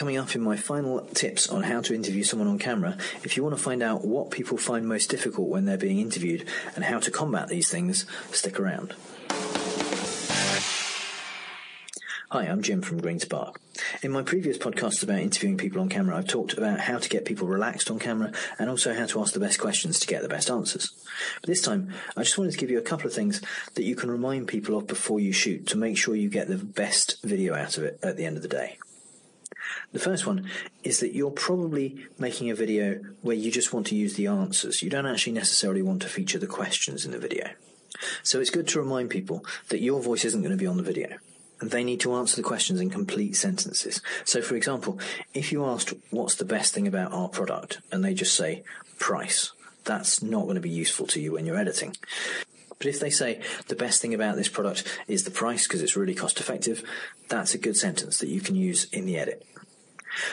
coming up in my final tips on how to interview someone on camera. If you want to find out what people find most difficult when they're being interviewed and how to combat these things, stick around. Hi, I'm Jim from Green Spark. In my previous podcasts about interviewing people on camera, I've talked about how to get people relaxed on camera and also how to ask the best questions to get the best answers. But this time, I just wanted to give you a couple of things that you can remind people of before you shoot to make sure you get the best video out of it at the end of the day. The first one is that you're probably making a video where you just want to use the answers. You don't actually necessarily want to feature the questions in the video. So it's good to remind people that your voice isn't going to be on the video And they need to answer the questions in complete sentences. So, for example, if you asked, What's the best thing about our product? and they just say, Price, that's not going to be useful to you when you're editing. But if they say, The best thing about this product is the price because it's really cost effective, that's a good sentence that you can use in the edit.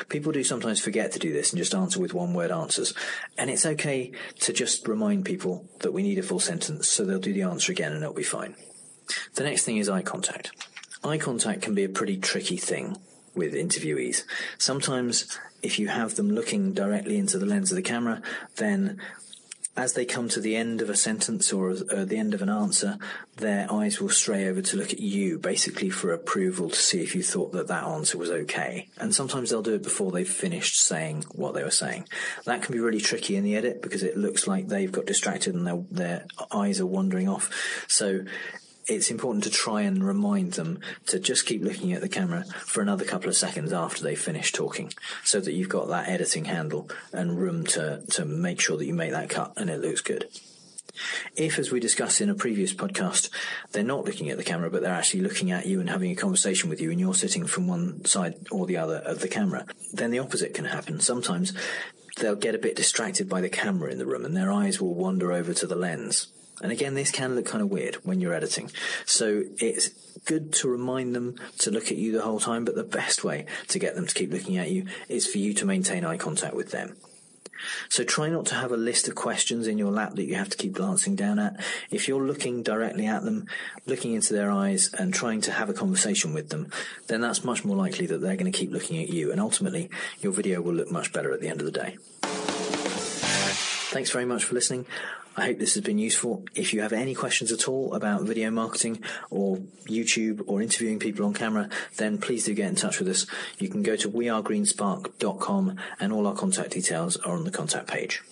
People do sometimes forget to do this and just answer with one word answers. And it's okay to just remind people that we need a full sentence so they'll do the answer again and it'll be fine. The next thing is eye contact. Eye contact can be a pretty tricky thing with interviewees. Sometimes, if you have them looking directly into the lens of the camera, then as they come to the end of a sentence or uh, the end of an answer, their eyes will stray over to look at you, basically for approval to see if you thought that that answer was okay. And sometimes they'll do it before they've finished saying what they were saying. That can be really tricky in the edit because it looks like they've got distracted and their, their eyes are wandering off. So it's important to try and remind them to just keep looking at the camera for another couple of seconds after they finish talking so that you've got that editing handle and room to, to make sure that you make that cut and it looks good. If, as we discussed in a previous podcast, they're not looking at the camera, but they're actually looking at you and having a conversation with you, and you're sitting from one side or the other of the camera, then the opposite can happen. Sometimes they'll get a bit distracted by the camera in the room and their eyes will wander over to the lens. And again, this can look kind of weird when you're editing. So it's good to remind them to look at you the whole time, but the best way to get them to keep looking at you is for you to maintain eye contact with them. So try not to have a list of questions in your lap that you have to keep glancing down at. If you're looking directly at them, looking into their eyes and trying to have a conversation with them, then that's much more likely that they're going to keep looking at you and ultimately your video will look much better at the end of the day. Thanks very much for listening. I hope this has been useful. If you have any questions at all about video marketing or YouTube or interviewing people on camera, then please do get in touch with us. You can go to wearegreenspark.com and all our contact details are on the contact page.